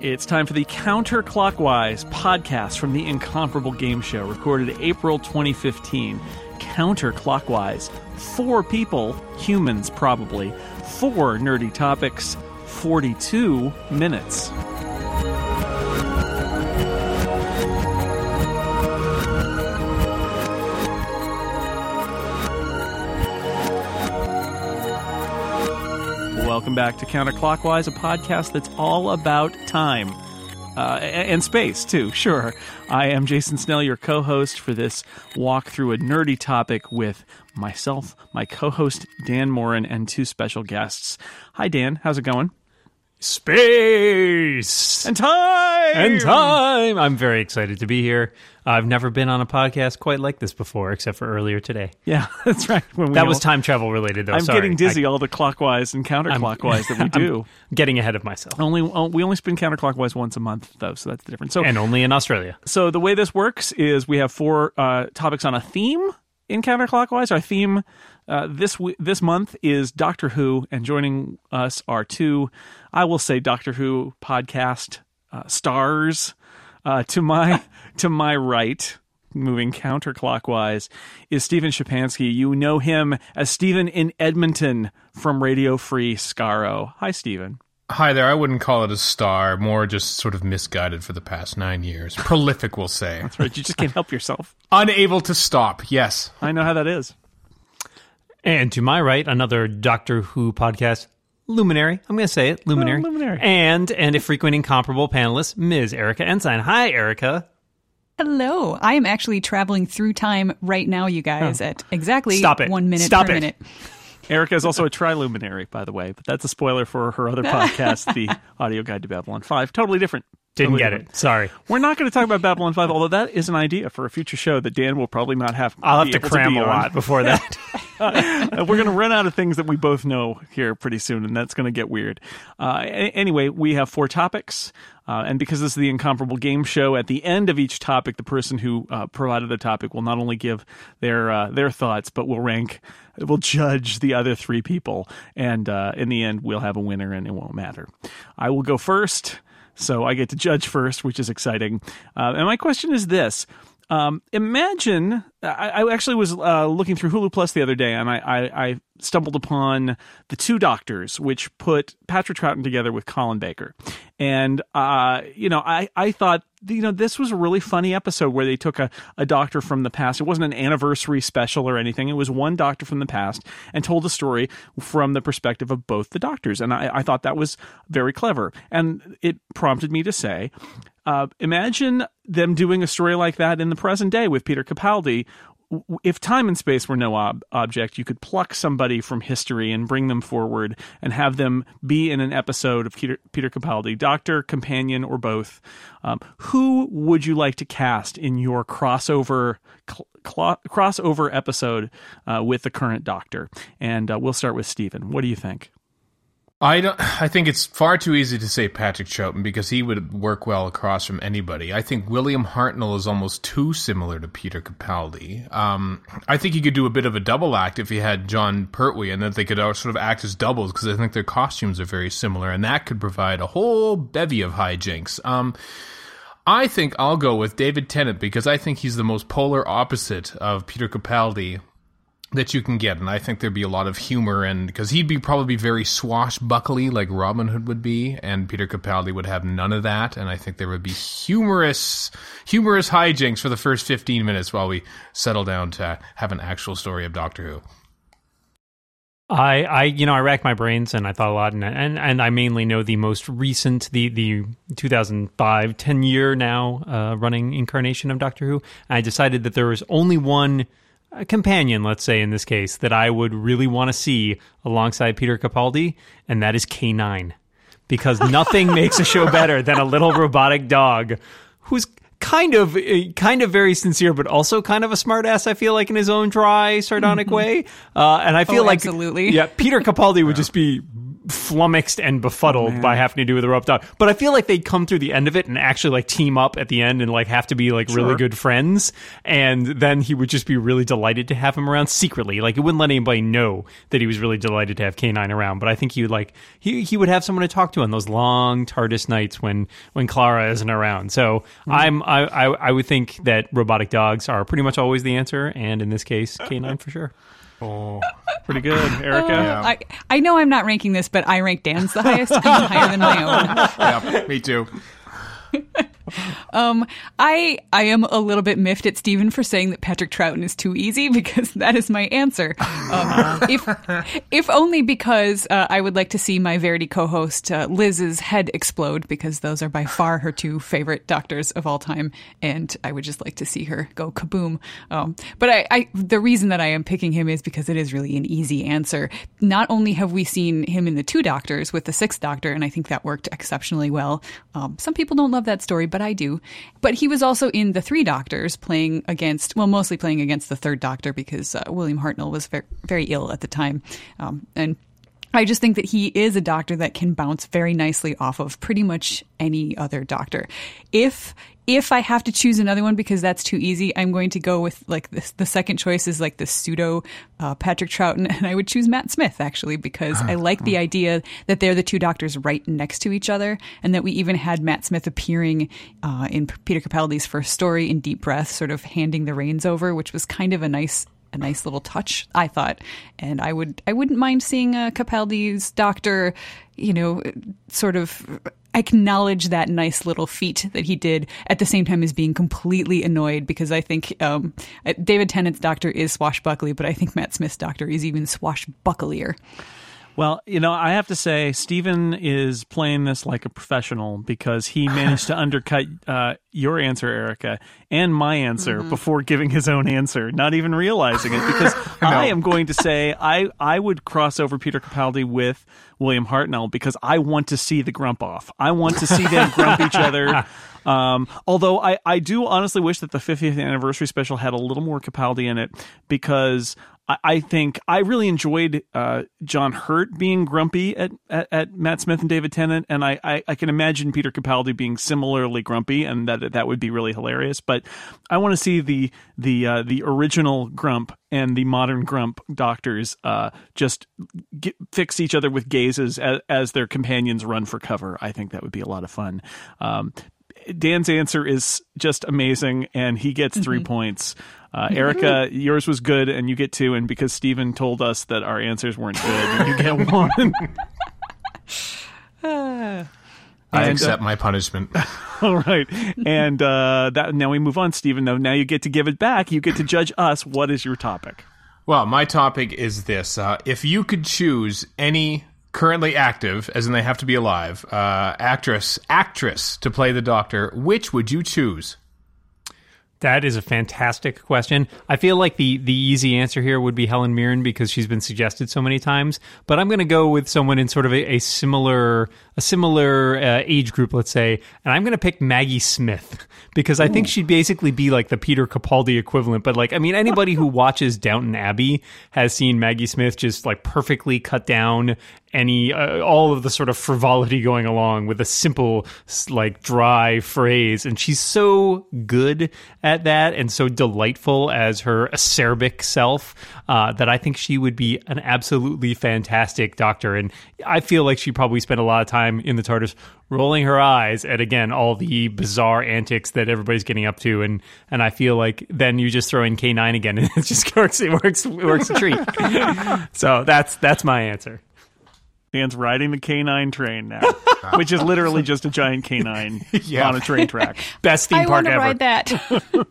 It's time for the Counterclockwise podcast from the Incomparable Game Show, recorded April 2015. Counterclockwise. Four people, humans probably, four nerdy topics, 42 minutes. Welcome back to Counterclockwise, a podcast that's all about time. Uh, and space, too, sure. I am Jason Snell, your co host for this walk through a nerdy topic with myself, my co host Dan Moren, and two special guests. Hi, Dan. How's it going? Space And time! And time. I'm very excited to be here. I've never been on a podcast quite like this before, except for earlier today. Yeah, that's right. When we That all- was time travel related, though. I'm Sorry. getting dizzy I, all the clockwise and counterclockwise that we I'm do. getting ahead of myself, Only oh, we only spin counterclockwise once a month, though, so that's the difference. So and only in Australia. So the way this works is we have four uh, topics on a theme in counterclockwise. Our theme uh, this w- this month is Doctor Who, and joining us are two, I will say, Doctor Who podcast uh, stars. Uh, to my to my right, moving counterclockwise, is Stephen Schapansky. You know him as Stephen in Edmonton from Radio Free Skaro. Hi, Stephen. Hi there. I wouldn't call it a star, more just sort of misguided for the past nine years. Prolific, we'll say. That's Right, you just can't help yourself. Unable to stop, yes. I know how that is. And to my right, another Doctor Who podcast. Luminary, I'm going to say it, Luminary, Oh, Luminary. and and a frequent incomparable panelist, Ms. Erica Ensign. Hi, Erica. Hello. I am actually traveling through time right now, you guys, oh. at exactly Stop it. one minute Stop per it. minute. Erica is also a triluminary, by the way, but that's a spoiler for her other podcast, The Audio Guide to Babylon 5. Totally different. Didn't get it. Sorry. We're not going to talk about Babylon 5, although that is an idea for a future show that Dan will probably not have. I'll have to cram be a on. lot before that. Uh, We're going to run out of things that we both know here pretty soon, and that's going to get weird. Uh, anyway, we have four topics. Uh, and because this is the incomparable game show, at the end of each topic, the person who uh, provided the topic will not only give their uh, their thoughts, but will rank, will judge the other three people, and uh, in the end, we'll have a winner, and it won't matter. I will go first, so I get to judge first, which is exciting. Uh, and my question is this: um, imagine I, I actually was uh, looking through Hulu Plus the other day, and I, I, I stumbled upon the Two Doctors, which put Patrick Troughton together with Colin Baker, and uh, you know, I, I thought you know this was a really funny episode where they took a, a doctor from the past. It wasn't an anniversary special or anything. It was one doctor from the past and told a story from the perspective of both the doctors, and I, I thought that was very clever, and it prompted me to say. Uh, imagine them doing a story like that in the present day with Peter Capaldi. If time and space were no ob- object, you could pluck somebody from history and bring them forward and have them be in an episode of Peter, Peter Capaldi, doctor, companion, or both. Um, who would you like to cast in your crossover cl- cl- crossover episode uh, with the current doctor? And uh, we'll start with Stephen. What do you think? I don't. I think it's far too easy to say Patrick Troughton because he would work well across from anybody. I think William Hartnell is almost too similar to Peter Capaldi. Um, I think he could do a bit of a double act if he had Jon Pertwee, and that they could sort of act as doubles because I think their costumes are very similar, and that could provide a whole bevy of hijinks. Um, I think I'll go with David Tennant because I think he's the most polar opposite of Peter Capaldi that you can get, and I think there'd be a lot of humor, and because he'd be probably very swashbuckly like Robin Hood would be, and Peter Capaldi would have none of that, and I think there would be humorous, humorous hijinks for the first fifteen minutes while we settle down to have an actual story of Doctor Who. I, I, you know, I racked my brains and I thought a lot, and and, and I mainly know the most recent, the the 2005, 10 year now uh, running incarnation of Doctor Who. I decided that there was only one uh, companion, let's say in this case, that I would really want to see alongside Peter Capaldi, and that is K9, because nothing makes a show better than a little robotic dog who's kind of uh, kind of very sincere but also kind of a smartass i feel like in his own dry sardonic way. Uh, and i feel Oh, like absolutely. yeah peter capaldi would just be flummoxed and befuddled oh, by having to do with a rope dog. But I feel like they'd come through the end of it and actually like team up at the end and like have to be like really good friends. And then he would just be really delighted to have him around secretly. Like it wouldn't let anybody know that he was really delighted to have K9 around. But I think he would like he he would have someone to talk to on those long TARDIS nights when when Clara isn't around. So hmm. I'm I, I I would think that robotic dogs are pretty much always the answer, and in this case, K9 for sure. Oh, Pretty good, Erica. Oh, yeah. I, I know I'm not ranking this, but I rank Dan's the highest and higher than my own. yeah, me too. I I am a little bit miffed at Steven for saying that Patrick Troughton is too easy because that is my answer. Um, if if only because uh, I would like to see my Verity co-host uh, Liz's head explode because those are by far her two favorite doctors of all time, and I would just like to see her go kaboom. Um, but I, I the reason that I am picking him is because it is really an easy answer. Not only have we seen him in the two Doctors with the Sixth Doctor, and I think that worked exceptionally well. Um, some people don't love that story, but I do. But he was also in the Three Doctors, playing against, well, mostly playing against the Third Doctor because uh, William Hartnell was very, very ill at the time, um, and. I just think that he is a doctor that can bounce very nicely off of pretty much any other doctor. If if I have to choose another one because that's too easy, I'm going to go with like this, the second choice is like the pseudo uh, Patrick Troughton, and I would choose Matt Smith actually because I like the idea that they're the two doctors right next to each other, and that we even had Matt Smith appearing uh, in Peter Capaldi's first story in Deep Breath, sort of handing the reins over, which was kind of a nice a nice little touch, I thought, and I would I wouldn't mind seeing uh, Capaldi's doctor, you know, sort of acknowledge that nice little feat that he did at the same time as being completely annoyed because I think um, David Tennant's doctor is swashbuckly, but I think Matt Smith's doctor is even swashbucklier. Well, you know, I have to say, Steven is playing this like a professional because he managed to undercut uh, your answer, Erica, and my answer before giving his own answer, not even realizing it. Because I am going to say I I would cross over Peter Capaldi with William Hartnell because I want to see the grump off. I want to see them grump each other. Um, although I, I do honestly wish that the 50th anniversary special had a little more Capaldi in it because I, I think I really enjoyed uh, John Hurt being grumpy at, at, at Matt Smith and David Tennant, and I, I, I can imagine Peter Capaldi being similarly grumpy, and that that would be really hilarious. But I want to see the the uh, the original Grump and the modern Grump doctors uh, just get, fix each other with gazes as, as their companions run for cover. I think that would be a lot of fun. Um, Dan's answer is just amazing, and he gets 3 points. Uh, Erica, yours was good, and you get two. And because Steven told us that our answers weren't good, you get one. I And, uh, accept my punishment. All right, and uh, that now we move on, Stephen. Though now you get to give it back. You get to judge us. What is your topic? Well, my topic is this: uh, if you could choose any currently active, as in they have to be alive, uh, actress actress to play the Doctor, which would you choose? That is a fantastic question. I feel like the the easy answer here would be Helen Mirren because she's been suggested so many times. But I'm going to go with someone in sort of a, a similar a similar uh, age group, let's say, and I'm going to pick Maggie Smith because I think she'd basically be like the Peter Capaldi equivalent. But like, I mean, anybody who watches Downton Abbey has seen Maggie Smith just like perfectly cut down any uh, all of the sort of frivolity going along with a simple like dry phrase. And she's so good at that and so delightful as her acerbic self uh, that i think she would be an absolutely fantastic doctor. And i feel like she probably spent a lot of time in the tardis rolling her eyes at again all the bizarre antics that everybody's getting up to. And and i feel like then you just throw in k9 again and it just works it works it works a treat. So that's that's my answer Dan's riding the canine train now, which is literally just a giant canine Yeah. on a train track. best theme I park want to ever ride that.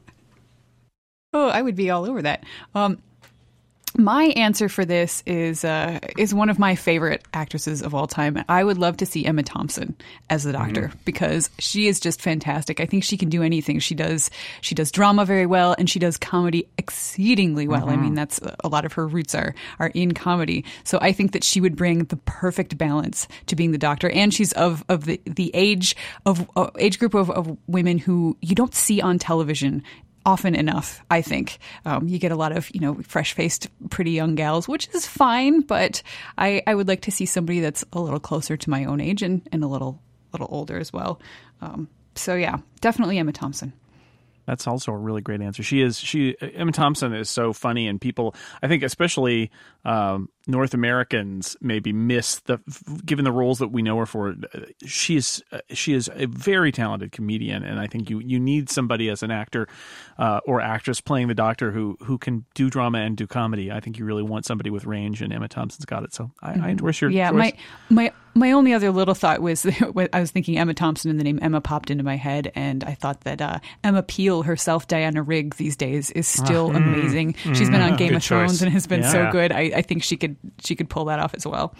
oh, I would be all over that. Um, my answer for this is uh, is one of my favorite actresses of all time. I would love to see Emma Thompson as the Doctor because she is just fantastic. I think she can do anything. She does she does drama very well and she does comedy exceedingly well. I mean, that's a lot of her roots are are in comedy. So I think that she would bring the perfect balance to being the Doctor, and she's of of the the age of uh, age group of, of women who you don't see on television often enough. I think um, you get a lot of you know fresh faced, pretty young gals, which is fine. But I, I would like to see somebody that's a little closer to my own age and, and a little little older as well. Um, so yeah, definitely Emma Thompson. That's also a really great answer. She is she Emma Thompson is so funny, and people I think especially um, North Americans maybe miss the given the roles that we know her for. She is she is a very talented comedian, and I think you you need somebody as an actor uh, or actress playing the Doctor who who can do drama and do comedy. I think you really want somebody with range, and Emma Thompson's got it. So I, I endorse your yeah. choice. My my my only other little thought was I was thinking Emma Thompson and the name Emma popped into my head, and I thought that uh, Emma Peel herself, Diana Rigg, these days is still Ah. amazing. She's been on Game Good of Thrones and has been so good. I, I think she could she could pull that off as well.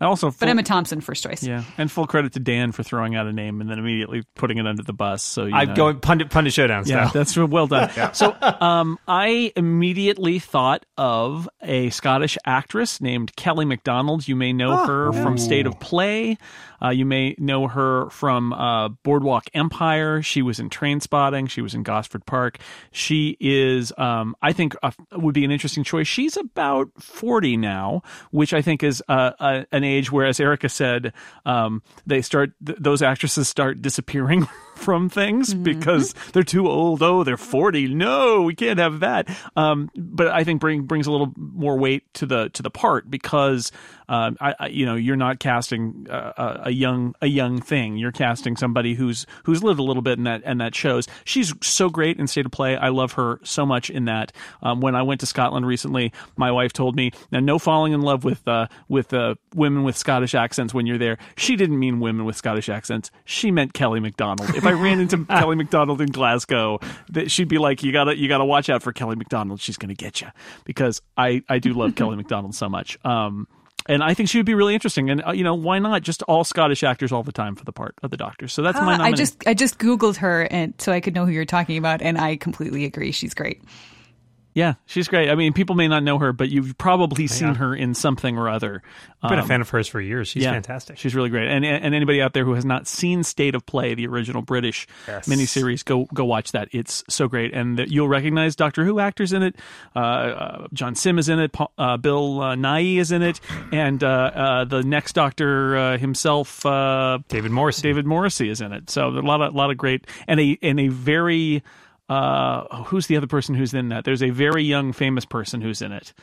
Also, But Emma Thompson first choice. yeah, and full credit to Dan for throwing out a name and then immediately putting it under the bus. So you I'm know. going pundit pundit showdown Yeah, style. that's well done. So, um, I immediately thought of a Scottish actress named Kelly MacDonald. You may know her from State of Play. Uh, you may know her from uh, Boardwalk Empire. She was in Trainspotting. She was in Gosford Park. She is, um, I think, uh, would be an interesting choice. She's about forty now, which I think is uh, uh, an age where, as Erica said, um, they start th- those actresses start disappearing from things because they're too old. Oh, they're forty. No, we can't have that. Um, but I think bring brings a little more weight to the to the part because um, I, I you know you're not casting a, a young a young thing. You're casting somebody who's who's lived a little bit, and that and that shows. She's so great in State of Play. I love her so much in that. Um, when I went to Scotland recently, my wife told me now no falling in love with uh, with uh, women with Scottish accents when you're there. She didn't mean women with Scottish accents. She meant Kelly McDonald. If I ran into Kelly McDonald in Glasgow, that she'd be like, "You gotta you gotta watch out for Kelly McDonald. She's gonna get you." Because I I do love Kelly McDonald so much. Um, and I think she would be really interesting. And uh, you know, why not just all Scottish actors all the time for the part of the Doctor? So that's my Ah, nominee. I just I just googled her and so I could know who you're talking about, and I completely agree. She's great. Yeah, she's great. I mean, people may not know her, but you've probably seen her in something or other. I've been Um, a fan of hers for years. She's yeah, fantastic. She's really great. And and anybody out there who has not seen State of Play, the original British Yes. miniseries, go go watch that. It's so great, and that you'll recognize Doctor Who actors in it. Uh, uh, John Simm is in it. Paul, uh, Bill uh, Nighy is in it, and uh, uh, the next Doctor uh, himself, uh, David Morrison. David Morrissey, is in it. So a lot of a lot of great and a and a very. Uh, who's the other person who's in that? There's a very young famous person who's in it.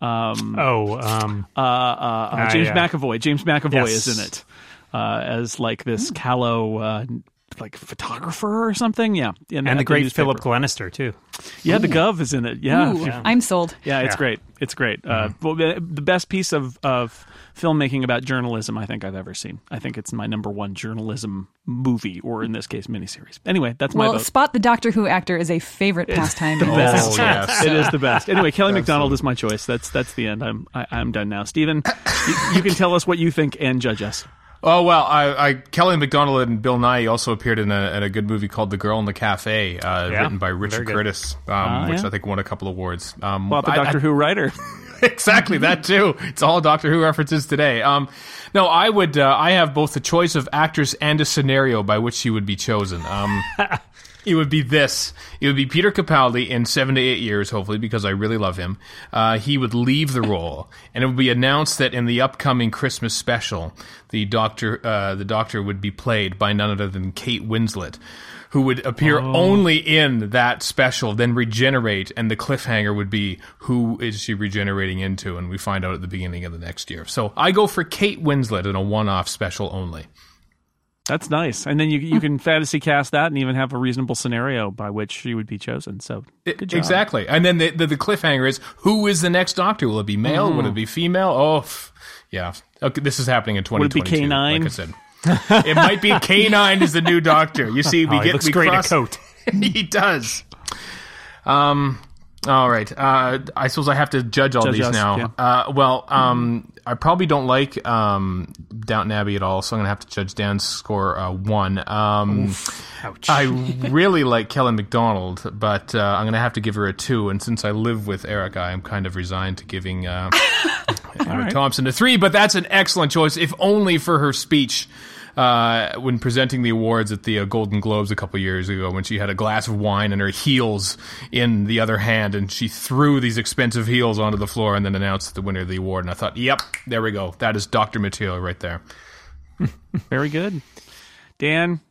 Um, Oh, um, uh, uh, uh, Ah, James yeah. McAvoy. James McAvoy Yes. is in it uh, as like this callow, uh, like photographer or something. Yeah, in- and the great newspaper. Philip Glenister too. Yeah, the Guv is in it. Yeah, Ooh, yeah, I'm sold. Yeah, it's Yeah. great. It's great. Uh, well, the, the best piece of of filmmaking about journalism I think I've ever seen. I think it's my number one journalism movie, or in this case, miniseries. Anyway, that's my Well, vote. spot the Doctor Who actor is a favorite pastime. in best. this. Oh, yes. it is the best. Anyway, Kelly McDonald is my choice. That's that's the end. I'm I, I'm done now. Stephen, you, you can tell us what you think and judge us. Oh well, I, I Kelly McDonald and Bill Nighy also appeared in a, in a good movie called The Girl in the Cafe, uh, Yeah, written by Richard. Curtis, um, Ah, which yeah. I think won a couple awards. Um, Well, the I- Doctor I- Who writer. exactly that too. It's all Doctor Who references today. Um, no, I would. Uh, I have both the choice of actors and a scenario by which she would be chosen. Um, it would be this. It would be Peter Capaldi in seven to eight years, hopefully, because I really love him. Uh, he would leave the role, and it would be announced that in the upcoming Christmas special, the Doctor, uh, the Doctor would be played by none other than Kate Winslet. Who would appear only in that special, then regenerate, and the cliffhanger would be who is she regenerating into, and we find out at the beginning of the next year. So I go for Kate Winslet in a one-off special only. That's nice. And then you you can fantasy cast that and even have a reasonable scenario by which she would be chosen. So good job. Exactly. And then the, the, the cliffhanger is who is the next doctor? Will it be male? Will it be female? Oh, f- yeah. Okay, this is happening in Would it be 2022. K9? Like I said. it might be K9 is the new doctor. You see, we Oh, he get looks we great in a coat. he does. Um. All right. Uh, I suppose I have to judge all Judge these us, now. yeah. Uh, well, um, I probably don't like um, Downton Abbey at all, so I'm gonna have to judge Dan's score uh, one. Um, Ouch. I really like Kelly McDonald, but uh, I'm gonna have to give her a two. And since I live with Erica, I'm kind of resigned to giving uh, Emma right. Thompson a three. But that's an excellent choice, if only for her speech. Uh, when presenting the awards at the uh, Golden Globes a couple years ago, when she had a glass of wine and her heels in the other hand, and she threw these expensive heels onto the floor and then announced the winner of the award. And I thought, yep, there we go. That is Doctor material right there. Very good. Dan,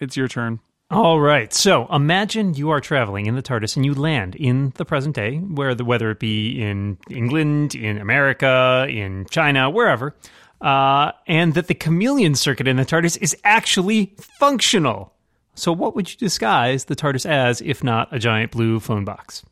it's your turn. All right. So imagine you are traveling in the TARDIS and you land in the present day, where the whether it be in England, in America, in China, wherever, uh, and that the chameleon circuit in the TARDIS is actually functional. So what would you disguise the TARDIS as if not a giant blue phone box?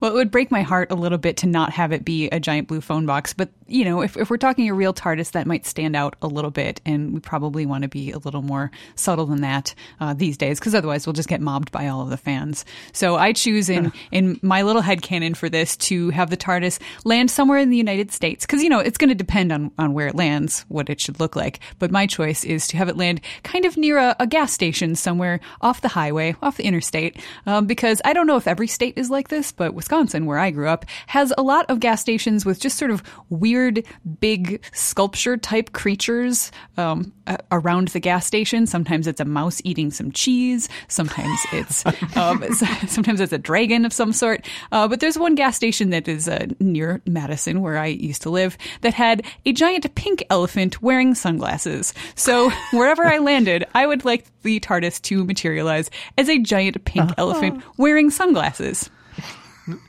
Well, it would break my heart a little bit to not have it be a giant blue phone box. But, you know, if, if we're talking a real TARDIS, that might stand out a little bit. And we probably want to be a little more subtle than that uh, these days, because otherwise we'll just get mobbed by all of the fans. So I choose in, in my little head canon for this to have the TARDIS land somewhere in the United States. Because, you know, it's going to depend on, on where it lands, what it should look like. But my choice is to have it land kind of near a, a gas station somewhere off the highway, off the interstate. Um, because I don't know if every state is like this, but Wisconsin, where I grew up, has a lot of gas stations with just sort of weird, big sculpture type creatures um, around the gas station. Sometimes it's a mouse eating some cheese. Sometimes it's um, sometimes it's a dragon of some sort. Uh, but there's one gas station that is uh, near Madison, where I used to live, that had a giant pink elephant wearing sunglasses. So wherever I landed, I would like the TARDIS to materialize as a giant pink elephant wearing sunglasses.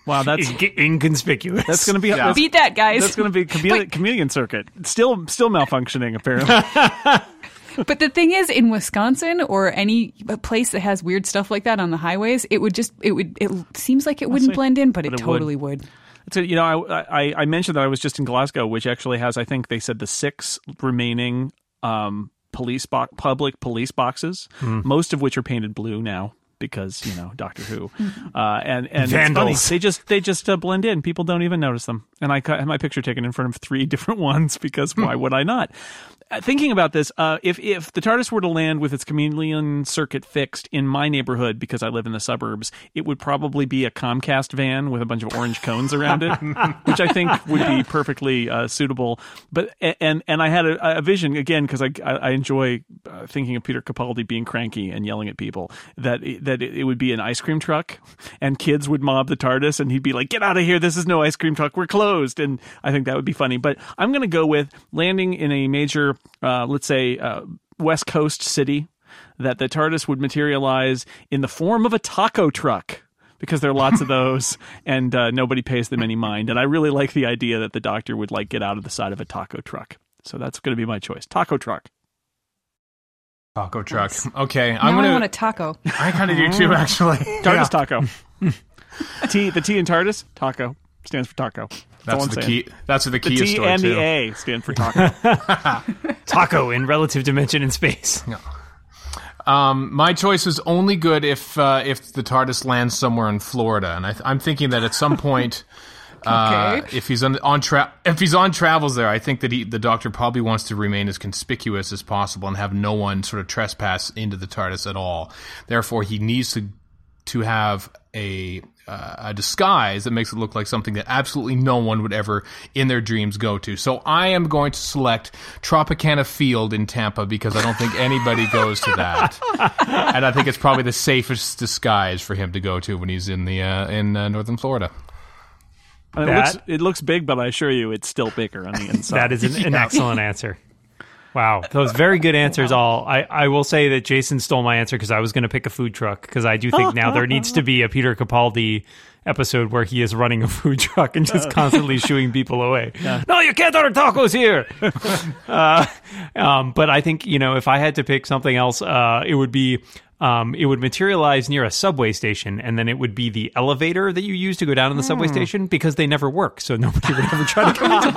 Wow, that's inconspicuous. That's going to be Yeah. Beat that, guys. That's going to be chameleon, But- chameleon circuit. Still, still malfunctioning apparently. But the thing is, in Wisconsin or any place that has weird stuff like that on the highways, it would just it would it seems like it wouldn't see. blend in, but, But it, it totally would. So you know, I, I I mentioned that I was just in Glasgow, which actually has, I think they said the six remaining um, police bo- public police boxes, most of which are painted blue now because you know Doctor Who, uh, and and it's funny, Vandals. they just they just uh, blend in. People don't even notice them. And I had my picture taken in front of three different ones because why would I not? Uh, Thinking about this, uh, if if the TARDIS were to land with its chameleon circuit fixed in my neighborhood because I live in the suburbs, it would probably be a Comcast van with a bunch of orange cones around it, which I think would be perfectly uh, suitable. But and and I had a, a vision again because I, I enjoy uh, thinking of Peter Capaldi being cranky and yelling at people that that it, it would be an ice cream truck and kids would mob the TARDIS and he'd be like, "Get out of here! This is no ice cream truck. We're closed." And I think that would be funny. But I'm going to go with landing in a major, uh, let's say, uh, West Coast city that the TARDIS would materialize in the form of a taco truck because there are lots of those and uh, nobody pays them any mind. And I really like the idea that the doctor would like get out of the side of a taco truck. So that's going to be my choice. Taco truck. Taco truck. Okay, Now I'm gonna. want a taco. I kind of do too, actually. TARDIS taco. T the T in TARDIS taco stands for taco. That's, the saying. key. That's what the The key is T and too. the A stand for taco. Taco in relative dimension in space. Um, my choice is only good if uh, if the TARDIS lands somewhere in Florida, and I, I'm thinking that at some point, uh, Okay. if he's on, on tra- if he's on travels there, I think that he, the Doctor probably wants to remain as conspicuous as possible and have no one sort of trespass into the TARDIS at all. Therefore, he needs to to have a uh, a disguise that makes it look like something that absolutely no one would ever in their dreams go to. So I am going to select Tropicana Field in Tampa because I don't think anybody goes to that, and I think it's probably the safest disguise for him to go to when he's in the uh, in uh, northern Florida. It, That- looks, it looks big, but I assure you it's still bigger on the inside. That is an, an excellent answer. Wow, those very good answers. All I, I will say that Jason stole my answer because I was going to pick a food truck because I do think now there needs to be a Peter Capaldi episode where he is running a food truck and just constantly shooing people away. No, you can't order tacos here. uh, um, but I think you know if I had to pick something else, uh, it would be. Um, it would materialize near a subway station, and then it would be the elevator that you use to go down in the subway station because they never work, so nobody would ever try to come into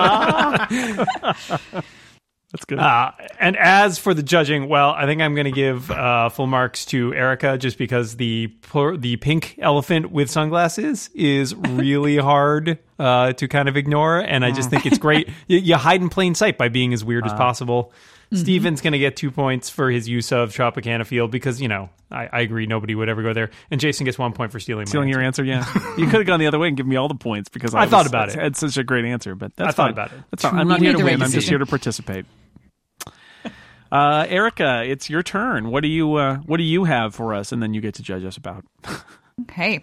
That's good. uh, and as for the judging, well, I think I'm going to give uh, full marks to Erica just because the the pink elephant with sunglasses is really hard uh, to kind of ignore, and I just think it's great. You, you hide in plain sight by being as weird as possible. Steven's going to get two points for his use of Tropicana Field because you know I, I agree nobody would ever go there, and Jason gets one point for stealing. my Stealing your answer. answer, yeah. you could have gone the other way and given me all the points because I, I thought about it. Had such a great answer, but that's I thought fine. about it. That's fine. I'm not here to the right win. I'm just here to participate. Uh, Erica, it's your turn. What do you uh, What do you have for us? And then you get to judge us about. Okay.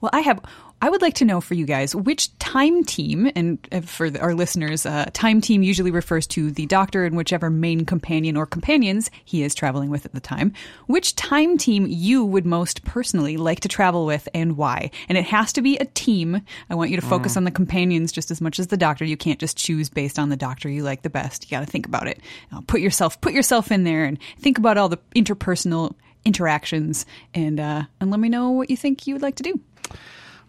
Well, I have. I would like to know for you guys which time team, and uh, for our listeners, uh, time team usually refers to the doctor and whichever main companion or companions he is traveling with at the time. Which time team you would most personally like to travel with and why? And it has to be a team. I want you to focus on the companions just as much as the doctor. You can't just choose based on the doctor you like the best. You got to think about it. Uh, put yourself put yourself in there and think about all the interpersonal interactions and uh, and let me know what you think you would like to do.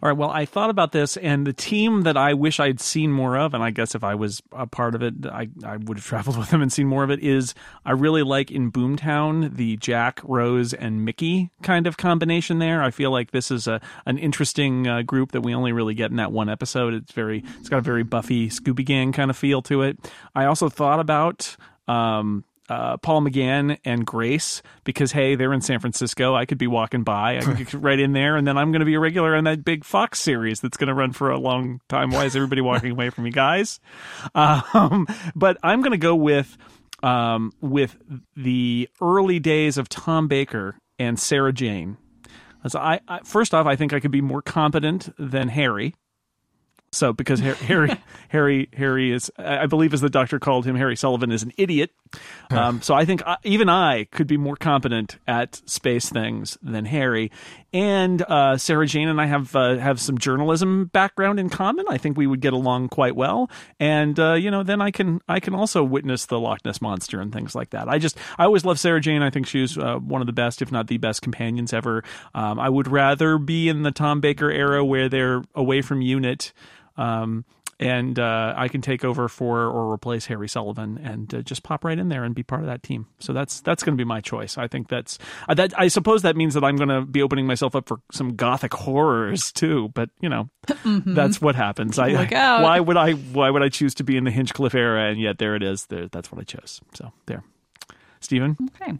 All right. Well, I thought about this, and the team that I wish I'd seen more of, and I guess if I was a part of it, I, I would have traveled with them and seen more of it. Is I really like in Boomtown the Jack, Rose, and Mickey kind of combination there. I feel like this is a an interesting uh, group that we only really get in that one episode. It's very, it's got a very Buffy, Scooby Gang kind of feel to it. I also thought about. Um, uh, Paul McGann and Grace because hey, they're in San Francisco. I could be walking by, I could get right in there, and then I'm going to be a regular in that big Fox series that's going to run for a long time. Why is everybody walking away from me, guys? Um, but I'm going to go with um, with the early days of Tom Baker and Sarah Jane. As I, I first off, I think I could be more competent than Harry. So because Har- Harry, Harry, Harry is, I believe, as the doctor called him, Harry Sullivan is an idiot. Um, so I think I, even I could be more competent at space things than Harry. And uh, Sarah Jane and I have uh, have some journalism background in common. I think we would get along quite well. And uh, you know, then I can I can also witness the Loch Ness monster and things like that. I just I always love Sarah Jane. I think she's uh, one of the best, if not the best, companions ever. Um, I would rather be in the Tom Baker era where they're away from UNIT. Um, and uh, I can take over for or replace Harry Sullivan and uh, just pop right in there and be part of that team. So that's that's going to be my choice. I think that's uh, that. I suppose that means that I'm going to be opening myself up for some gothic horrors too. But you know, that's what happens. I, out. why would I why would I choose to be in the Hinchcliffe era? And yet there it is. There, that's what I chose. So there, Stephen. Okay.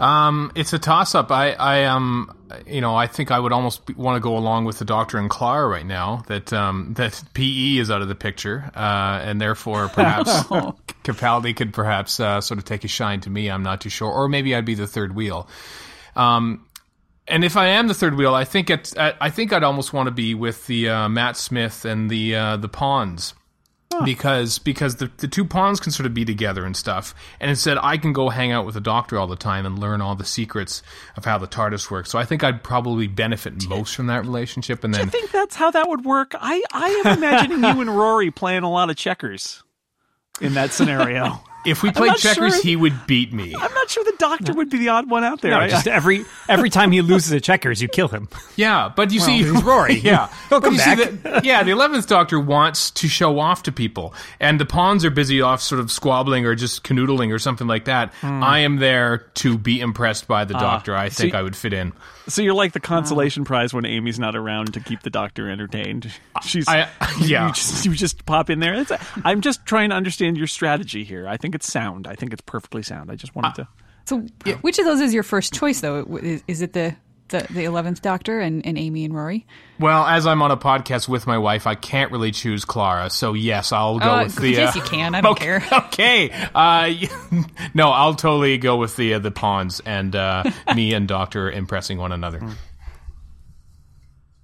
Um, it's a toss up. I, I, um, you know, I think I would almost want to go along with the Doctor and Clara right now. That, um, that PE is out of the picture, uh, and therefore perhaps Capaldi could perhaps uh, sort of take a shine to me. I'm not too sure, or maybe I'd be the third wheel. Um, and if I am the third wheel, I think it's, I I think I'd almost want to be with the uh, Matt Smith and the uh, the Ponds. Because because the, the two Ponds can sort of be together and stuff, and instead I can go hang out with the doctor all the time and learn all the secrets of how the TARDIS works. So I think I'd probably benefit most from that relationship. And then I think that's how that would work. I I am imagining you and Rory playing a lot of checkers in that scenario. if we played checkers, sure- he would beat me. I'm not sure the Doctor would be the odd one out there. No, I- just every every time he loses at checkers, you kill him. Yeah, but you see, he's Rory. yeah, He'll come back. the- yeah, the eleventh Doctor wants to show off to people, and the Ponds are busy off sort of squabbling or just canoodling or something like that. Hmm. I am there to be impressed by Ah, the Doctor. I think see- I would fit in. So you're like the consolation prize when Amy's not around to keep the doctor entertained. She's I- yeah. You just, you just pop in there. It's, I'm just trying to understand your strategy here. I think it's sound. I think it's perfectly sound. I just wanted to. So, which of those is your first choice, though? Is, is it the the the eleventh Doctor and, and Amy and Rory? Well, as I'm on a podcast with my wife, I can't really choose Clara. So yes, I'll go Oh, with the. yes, uh, you can. I don't okay, care. Okay. Uh, no, I'll totally go with the uh, the Ponds and uh, me and Doctor impressing one another.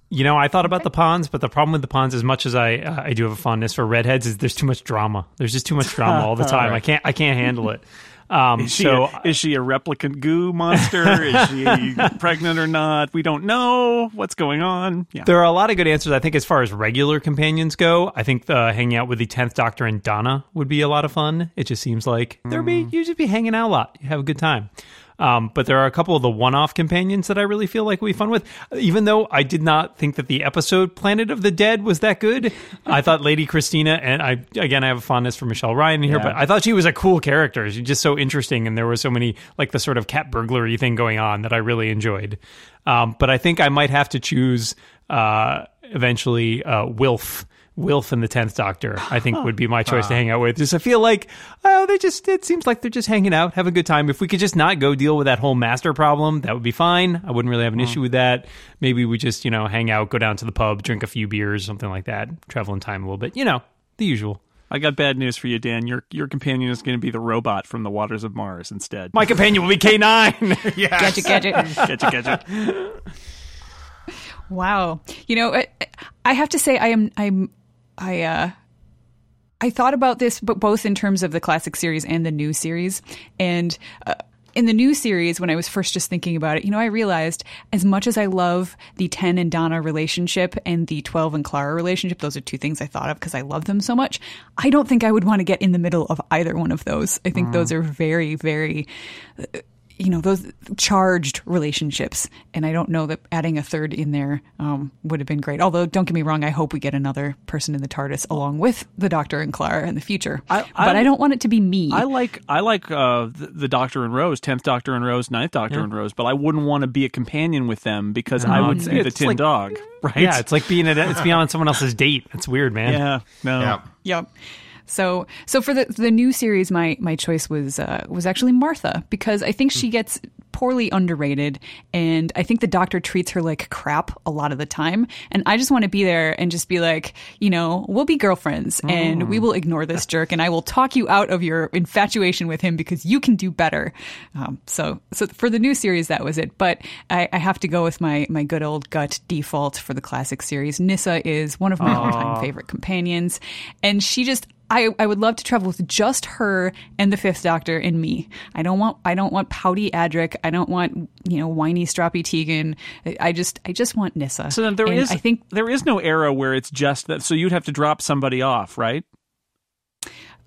You know, I thought about the Ponds, but the problem with the Ponds, as much as I uh, I do have a fondness for redheads, is there's too much drama. There's just too much drama all the time. I can't I can't handle it. Um, Is she, so a, is she a replicant goo monster? is she pregnant or not? We don't know what's going on. Yeah. there are a lot of good answers. I think as far as regular companions go, I think uh, hanging out with the tenth Doctor and Donna would be a lot of fun. It just seems like there'd be you just be hanging out a lot, you have a good time. Um, but there are a couple of the one-off companions that I really feel like we fun with. Even though I did not think that the episode Planet of the Dead was that good, I thought Lady Christina and I again I have a fondness for Michelle Ryan here, Yeah. but I thought she was a cool character. She's just so interesting, and there was so many like the sort of cat burglary thing going on that I really enjoyed. Um, but I think I might have to choose uh, eventually uh, Wilf. Wilf and the Tenth Doctor, I think, would be my choice to hang out with. Just I feel like, oh, they just it seems like they're just hanging out, have a good time. If we could just not go deal with that whole master problem, that would be fine. I wouldn't really have an hmm. issue with that. Maybe we just you know hang out, go down to the pub, drink a few beers, something like that, travel in time a little bit. You know, the usual. I got bad news for you, Dan. Your your companion is going to be the robot from the waters of Mars instead. My companion will be K nine. yes. Gadget, gadget. Gadget, gadget. Wow. You know, I, I have to say, I am, I'm, I, uh, I thought about this, but both in terms of the classic series and the new series. And uh, in the new series, when I was first just thinking about it, you know, I realized as much as I love the 10 and Donna relationship and the 12 and Clara relationship, those are two things I thought of because I love them so much. I don't think I would want to get in the middle of either one of those. I think those are very, very. You know those charged relationships and i don't know that adding a third in there um, would have been great although don't get me wrong i hope we get another person in the tardis along with the doctor and clara in the future I- but I- i don't want it to be me I like I like uh, the, the Doctor and Rose, tenth Doctor and Rose, 9th Doctor and Rose, but I wouldn't want to be a companion with them because I would it's- be the Tin like- Dog, right? Yeah, it's like being at it's being on someone else's date. It's weird, man. yeah, no, Yeah. Yep. So, so for the the new series, my my choice was uh, was actually Martha because I think she gets poorly underrated, and I think the Doctor treats her like crap a lot of the time. And I just want to be there and just be like, you know, we'll be girlfriends, and we will ignore this jerk, and I will talk you out of your infatuation with him because you can do better. Um, so, so for the new series, that was it. But I, I have to go with my my good old gut default for the classic series. Nyssa is one of my all time favorite companions, and she just I, I would love to travel with just her and the Fifth Doctor and me. I don't want I don't want pouty Adric. I don't want you know whiny stroppy Tegan. I- just I just want Nyssa. So then there And is I think there is no era where it's just that. So you'd have to drop somebody off, right?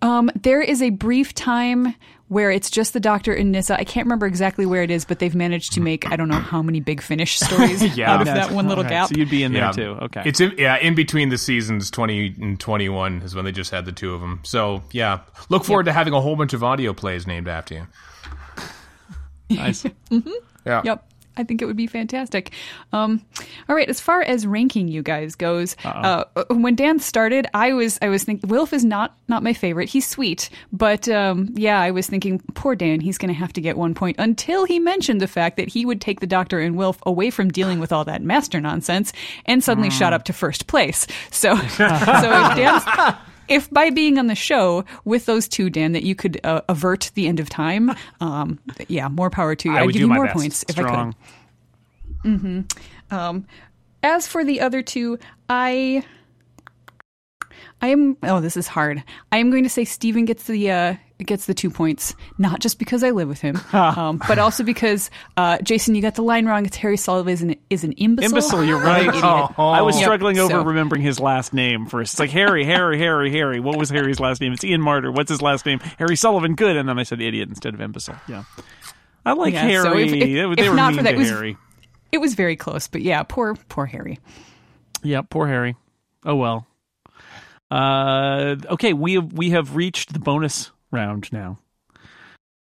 um, there is a brief time where it's just the Doctor and Nyssa. I can't remember exactly where it is, but they've managed to make I don't know how many Big Finish stories Yeah. out of that one little all right, gap. So you'd be in there Yeah. too. Okay. It's in, yeah, in between the seasons 20 and 21 is when they just had the two of them. So, yeah. Look forward to having a whole bunch of audio plays named after you. nice. mm-hmm. Yeah. Yep. I think it would be fantastic. Um, all right, as far as ranking you guys goes, uh, when Dan started, I was I was thinking Wilf is not not my favorite. He's sweet, but um, yeah, I was thinking poor Dan. He's going to have to get one point until he mentioned the fact that he would take the Doctor and Wilf away from dealing with all that master nonsense and suddenly shot up to first place. So so if Dan's if by being on the show with those two, Dan, that you could uh, avert the end of time, um, yeah, more power to you. I I'd give you more best. points if I Strong. could. Um, as for the other two, I, I am. Oh, this is hard. I am going to say Steven gets the uh, gets the two points, not just because I live with him, um, but also because uh, Jason, you got the line wrong. It's Harry Sullivan is an, is an imbecile. Imbecile, you're right. Idiot. I was Yep, struggling over so- remembering his last name first. It's like Harry, Harry, Harry, Harry. What was Harry's last name? It's Ian Marter. What's his last name? Harry Sullivan. Good. And then I said idiot instead of imbecile. Yeah. I like Yeah, Harry. so if- if- they if were not mean for that, to it was- Harry. It was very close, but yeah, poor poor Harry. Yeah, poor Harry. Oh well. Uh, okay, we have we have reached the bonus round now.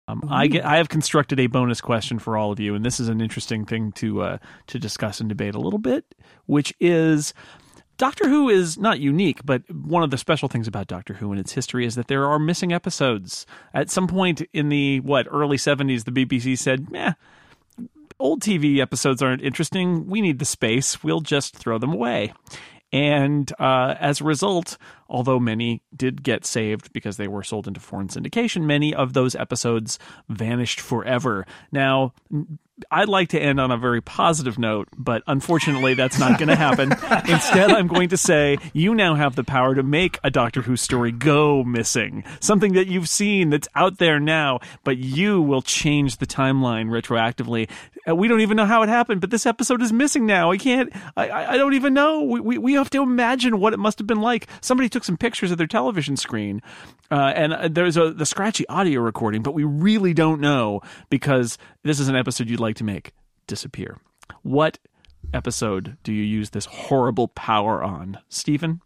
Um, I get I have constructed a bonus question for all of you, and this is an interesting thing to uh, to discuss and debate a little bit, which is Doctor Who is not unique, but one of the special things about Doctor Who and its history is that there are missing episodes. At some point in the what early seventies, the BBC said, "Meh, old TV episodes aren't interesting. We need the space. We'll just throw them away. And uh, as a result, although many did get saved because they were sold into foreign syndication, many of those episodes vanished forever. Now, I'd like to end on a very positive note, but unfortunately, that's not going to happen. Instead, I'm going to say you now have the power to make a Doctor Who story go missing. Something that you've seen that's out there now, but you will change the timeline retroactively. Uh, We don't even know how it happened, but this episode is missing now. I can't, I, I I don't even know. We, we, we have to imagine what it must have been like. Somebody took some pictures of their television screen, uh, and uh, there's a the scratchy audio recording, but we really don't know because this is an episode you'd like to make disappear. What episode do you use this horrible power on, Stephen?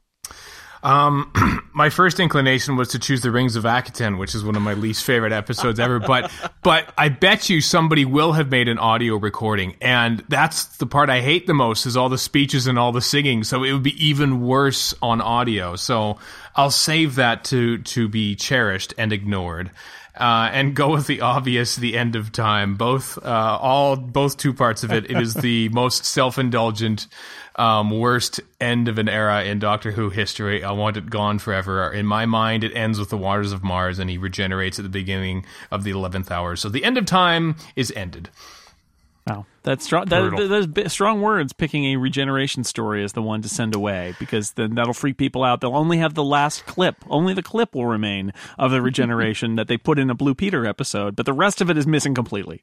Um, my first inclination was to choose the Rings of Akhaten, which is one of my least favorite episodes ever. But, but I bet you somebody will have made an audio recording, and that's the part I hate the most is all the speeches and all the singing. So it would be even worse on audio. So I'll save that to to be cherished and ignored. Uh, and go with the obvious, the end of time. Both, uh, all, both two parts of it. It is the most self-indulgent, um, worst end of an era in Doctor Who history. I want it gone forever. In my mind, it ends with the waters of Mars, and he regenerates at the beginning of the eleventh hour. So the end of time is ended. Wow, that's strong. That, Brutal. there's strong words. Picking a regeneration story as the one to send away because then that'll freak people out. They'll only have the last clip. Only the clip will remain of the regeneration that they put in a Blue Peter episode, but the rest of it is missing completely.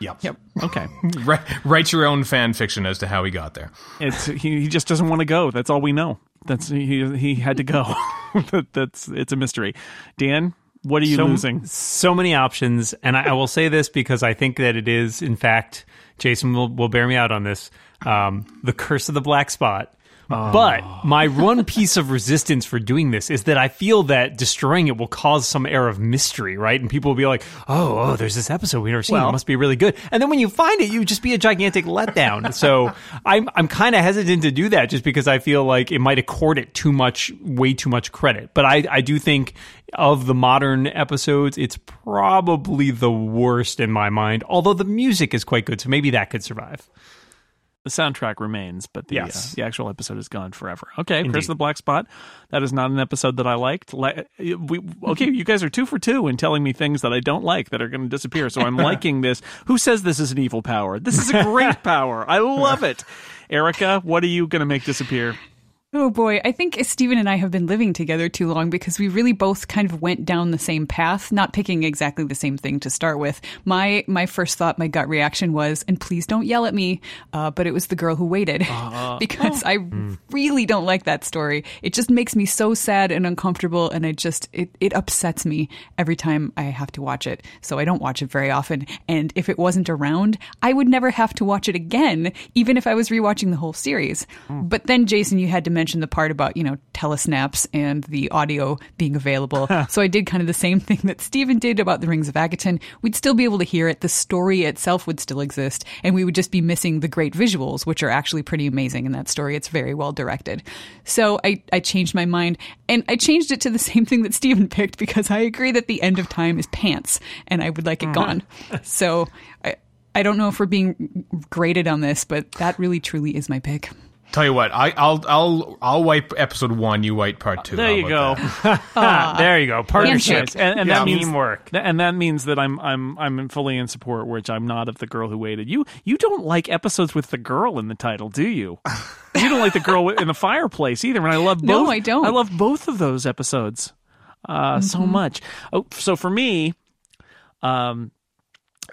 Yep. Yep. Okay. Write, write your own fan fiction as to how he got there. It's he, he just doesn't want to go. That's all we know. That's he he had to go. that, that's it's a mystery. Dan, what are you so, losing? So many options, and I, I will say this because I think that it is, in fact, Jason will will bear me out on this. Um, the Curse of the Black Spot. But my one piece of resistance for doing this is that I feel that destroying it will cause some air of mystery, right? And people will be like, "Oh, oh, there's this episode we never seen. Well- it must be really good." And then when you find it, you just be a gigantic letdown. so I'm I'm kind of hesitant to do that just because I feel like it might accord it too much, way too much credit. But I I do think of the modern episodes, it's probably the worst in my mind. Although the music is quite good, so maybe that could survive. The soundtrack remains, but the Yes. uh, the actual episode is gone forever. Okay, Indeed. Curse of the Black Spot. That is not an episode that I liked. Li- we, okay, you guys are two for two in telling me things that I don't like that are going to disappear. So I'm liking this. Who says this is an evil power? This is a great power. I love it. Erika, what are you going to make disappear? Oh boy, I think Stephen and I have been living together too long because we really both kind of went down the same path, not picking exactly the same thing to start with. My my first thought, my gut reaction was, and please don't yell at me, uh, but it was the girl who waited uh-huh. because oh. I hmm. really don't like that story. It just makes me so sad and uncomfortable, and I just it it upsets me every time I have to watch it. So I don't watch it very often. And if it wasn't around, I would never have to watch it again, even if I was rewatching the whole series. Hmm. But then, Jason, you had to mention the part about you know telesnaps and the audio being available. so I did kind of the same thing that Stephen did about the Rings of Akhaten. We'd still be able to hear it. The story itself would still exist, and we would just be missing the great visuals, which are actually pretty amazing in that story. It's very well directed. So I, I changed my mind, and I changed it to the same thing that Stephen picked because I agree that the end of time is pants, and I would like it mm-hmm. gone. So I. I don't know if we're being graded on this, but that really truly is my pick. Tell you what, I, I'll I'll I'll wipe episode one. You wipe part two. There How you go. There you go. Partnership. Handshake. and, and that means teamwork. and that means that I'm I'm I'm fully in support, which I'm not of the girl who waited. You you don't like episodes with the girl in the title, do you? you don't like the girl in the fireplace either. And I love both. No, I don't. I love both of those episodes uh, so much. Oh, so for me, um,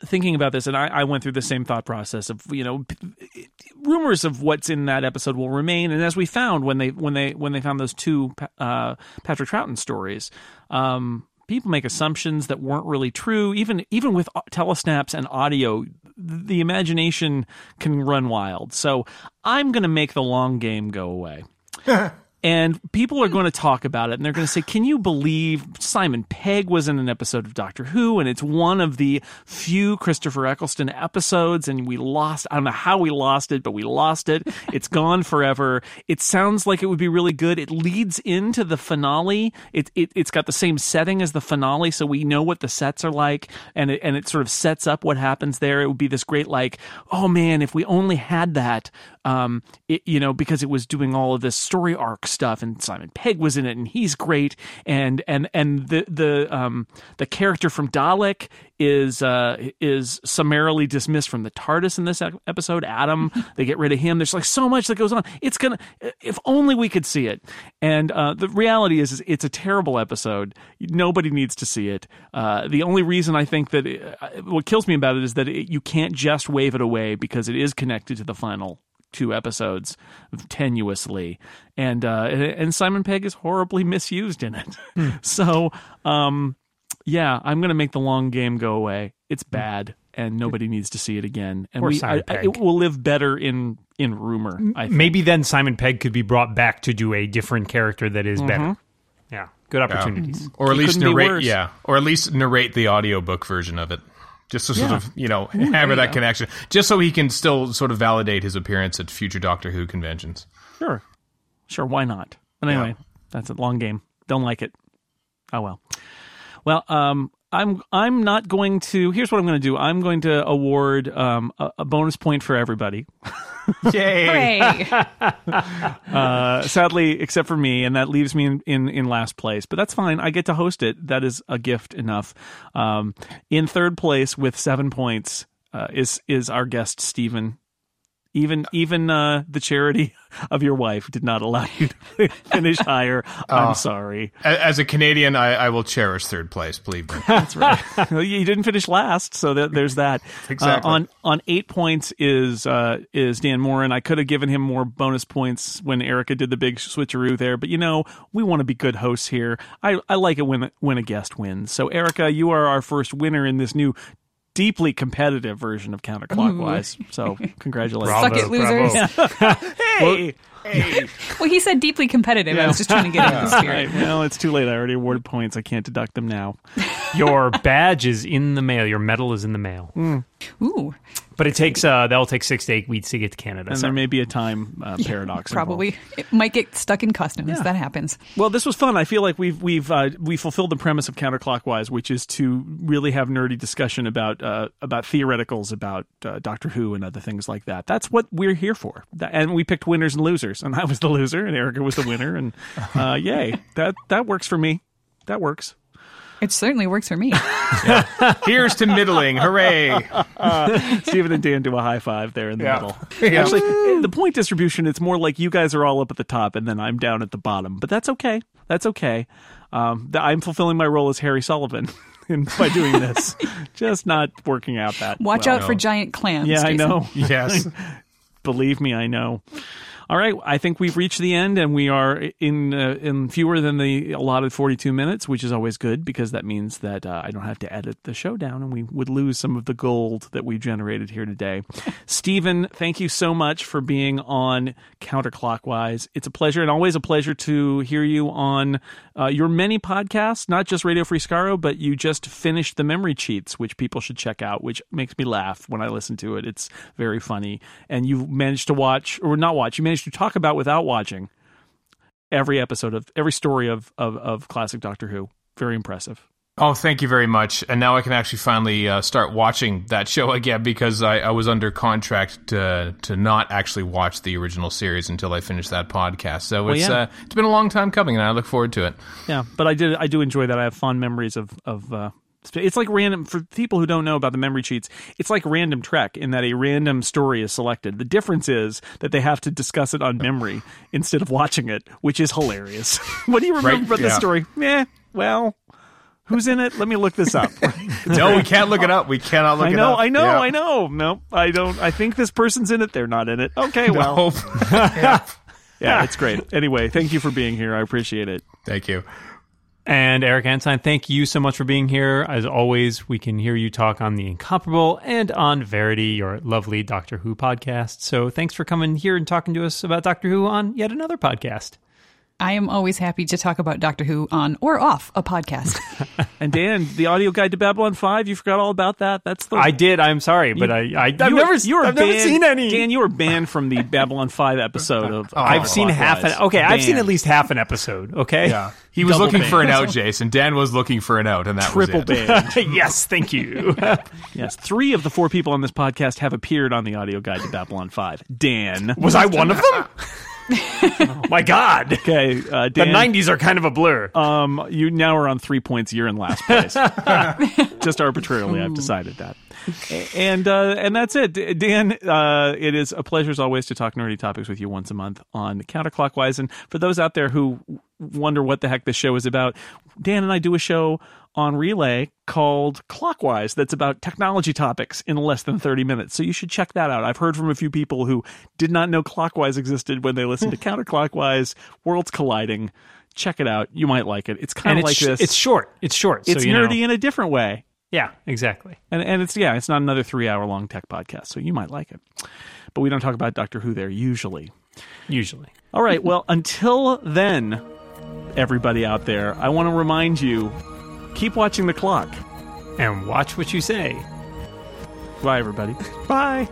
thinking about this, and I, I went through the same thought process of you know p- rumors of what's in that episode will remain, and as we found when they when they when they found those two uh, Patrick Troughton stories. Um, People make assumptions that weren't really true. Even even with telesnaps and audio, the imagination can run wild. So I'm going to make the long game go away. And people are hmm. going to talk about it and they're going to say, Can you believe Simon Pegg was in an episode of Doctor Who? And it's one of the few Christopher Eccleston episodes. And we lost, I don't know how we lost it, but we lost it. It's gone forever. It sounds like it would be really good. It leads into the finale. It, it, it's got the same setting as the finale. So we know what the sets are like. And it, and it sort of sets up what happens there. It would be this great, like, oh man, if we only had that, um, it, you know, because it was doing all of this story arc stuff, and Simon Pegg was in it, and he's great, and and and the the um the character from Dalek is uh is summarily dismissed from the TARDIS in this episode. Adam, they get rid of him. There's like so much that goes on. It's gonna, if only we could see it. And uh, the reality is, is, it's a terrible episode. Nobody needs to see it. Uh, the only reason I think that it, uh, what kills me about it is that it, you can't just wave it away because it is connected to the final two episodes tenuously and uh and Simon Pegg is horribly misused in it. so um yeah, I'm going to make the long game go away. It's bad and nobody needs to see it again. And Poor we Simon I, I- Pegg. it will live better in in rumor, I think. Maybe then Simon Pegg could be brought back to do a different character that is better. Yeah, good opportunities. or at He least narrate. worse. Yeah, or at least narrate the audiobook version of it. Just to sort of, you know, hammer that connection. Just so he can still sort of validate his appearance at future Doctor Who conventions. Sure. Sure, why not? But anyway, that's a long game. Don't like it. Oh well. Well, um, I'm I'm not going to. Here's what I'm going to do. I'm going to award um, a, a bonus point for everybody. Yay! Uh, sadly, except for me, and that leaves me in, in, in last place. But that's fine. I get to host it. That is a gift enough. Um, in third place with seven points uh, is is our guest Stephen. Even even uh, the charity of your wife did not allow you to finish higher. I'm sorry. As a Canadian, I, I will cherish third place. Believe me. That's right. You didn't finish last, so that, there's that. Exactly. Uh, on on eight points is uh, is Dan Moren. I could have given him more bonus points when Erika did the big switcheroo there, but you know we want to be good hosts here. I, I like it when when a guest wins. So Erika, you are our first winner in this new. Deeply competitive version of counterclockwise. Mm-hmm. So, congratulations. Suck it, losers. Hey, Well, he said deeply competitive. I was just trying to get in the All spirit. right, well, it's too late. I already awarded points. I can't deduct them now. Your badge is in the mail. Your medal is in the mail. Ooh, But it takes uh, that'll take six to eight weeks to get to Canada. And so- there may be a time uh, paradox. involved. probably. It might get stuck in customs. Yeah. That happens. Well, this was fun. I feel like we've we've uh, we fulfilled the premise of counterclockwise, which is to really have nerdy discussion about uh, about theoreticals about uh, Doctor Who and other things like that. That's what we're here for. That, and we picked winners and losers, and I was the loser, and Erika was the winner, and uh, yay, that that works for me. That works. It certainly works for me. Here's to middling. Hooray! Stephen and Dan do a high five there in the Yeah. middle. Yeah. Actually, in the point distribution, it's more like you guys are all up at the top and then I'm down at the bottom. But that's okay. That's okay. Um, I'm fulfilling my role as Harry Sullivan in, by doing this. Just not working out that. Watch well. out for giant clams. Yeah, I know. Yes. Believe me, I know. All right, I think we've reached the end, and we are in uh, in fewer than the allotted forty two minutes, which is always good because that means that uh, I don't have to edit the show down, and we would lose some of the gold that we generated here today. Stephen, thank you so much for being on Counterclockwise. It's a pleasure, and always a pleasure to hear you on uh, your many podcasts, not just Radio Free Skaro, but you just finished the Memory Cheats, which people should check out, which makes me laugh when I listen to it. It's very funny, and you managed to watch or not watch. You managed to talk about without watching every episode of every story of of, of classic Doctor Who. Very impressive. Oh, thank you very much. And now I can actually finally uh, start watching that show again because I, I was under contract to to not actually watch the original series until I finished that podcast. So it's yeah. uh, it's been a long time coming, and I look forward to it. Yeah, but I did. I do enjoy that. I have fond memories of of. Uh, it's like random for people who don't know about the memory cheats. It's like random Trek in that a random story is selected. The difference is that they have to discuss it on memory instead of watching it, which is hilarious. what do you remember Right, about this story? Meh. Well, who's in it? Let me look this up. no, we can't look it up. We cannot look I it know, up. I know, Yeah. I know. No, I don't. I think this person's in it. They're not in it. Okay, well. Yeah. yeah, it's great. Anyway, thank you for being here. I appreciate it. Thank you. And Erika Ensign, thank you so much for being here. As always, we can hear you talk on The Incomparable and on Verity, your lovely Doctor Who podcast. So thanks for coming here and talking to us about Doctor Who on yet another podcast. I am always happy to talk about Doctor Who on or off a podcast. And Dan, the audio guide to Babylon Five, you forgot all about that. That's the I did. I'm sorry, but I, I I've you never you were I've never seen any. Dan, you were banned from the Babylon Five episode of. Oh, I've seen half an. Okay, I've seen at least half an episode. Okay. Yeah. He was Double looking for an out, Jason. Dan was looking for an out, and that triple was it. banned. yes. Thank you. yes, three of the four people on this podcast have appeared on the audio guide to Babylon Five. Dan, Was I one of them? My God. okay, uh, The '90s are kind of a blur. Um, you now are on three points. You're in last place. Just arbitrarily, I've decided that. And uh, and that's it, Dan. Uh, it is a pleasure as always to talk nerdy topics with you once a month on Counterclockwise. And for those out there who wonder what the heck this show is about, Dan and I do a show on Relay called Clockwise that's about technology topics in less than 30 minutes. So you should check that out. I've heard from a few people who did not know Clockwise existed when they listened to Counterclockwise, Worlds Colliding. Check it out. You might like it. It's kind of like sh- this. it's short. It's short. It's so, you know. nerdy in a different way. Yeah, exactly. And and it's yeah, it's not another three hour long tech podcast, so you might like it. But we don't talk about Doctor Who there usually. Usually. All right, well, until then, everybody out there, I want to remind you keep watching the clock. And watch what you say. Bye, everybody. Bye.